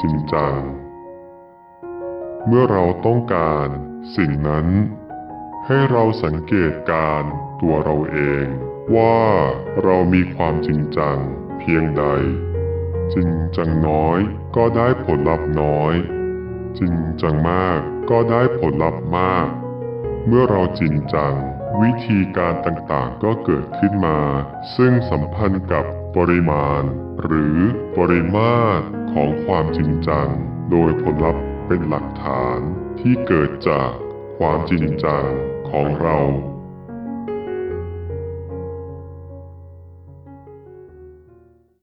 จริงจัง เมื่อเราต้องการสิ่งนั้น ให้เราสังเกตการตัวเราเองว่าเรามีความจริงจังเพียงใด จริงจังน้อยก็ได้ผลลัพธ์น้อย จริงจังมากก็ได้ผลลัพธ์มาก เมื่อเราจริงจัง วิธีการต่างๆก็เกิดขึ้นมา ซึ่งสัมพันธ์กับ ปริมาณ หรือปริมาตรของความจริงจัง โดยผลลัพธ์เป็นหลักฐานที่เกิดจากความจริงจังของเรา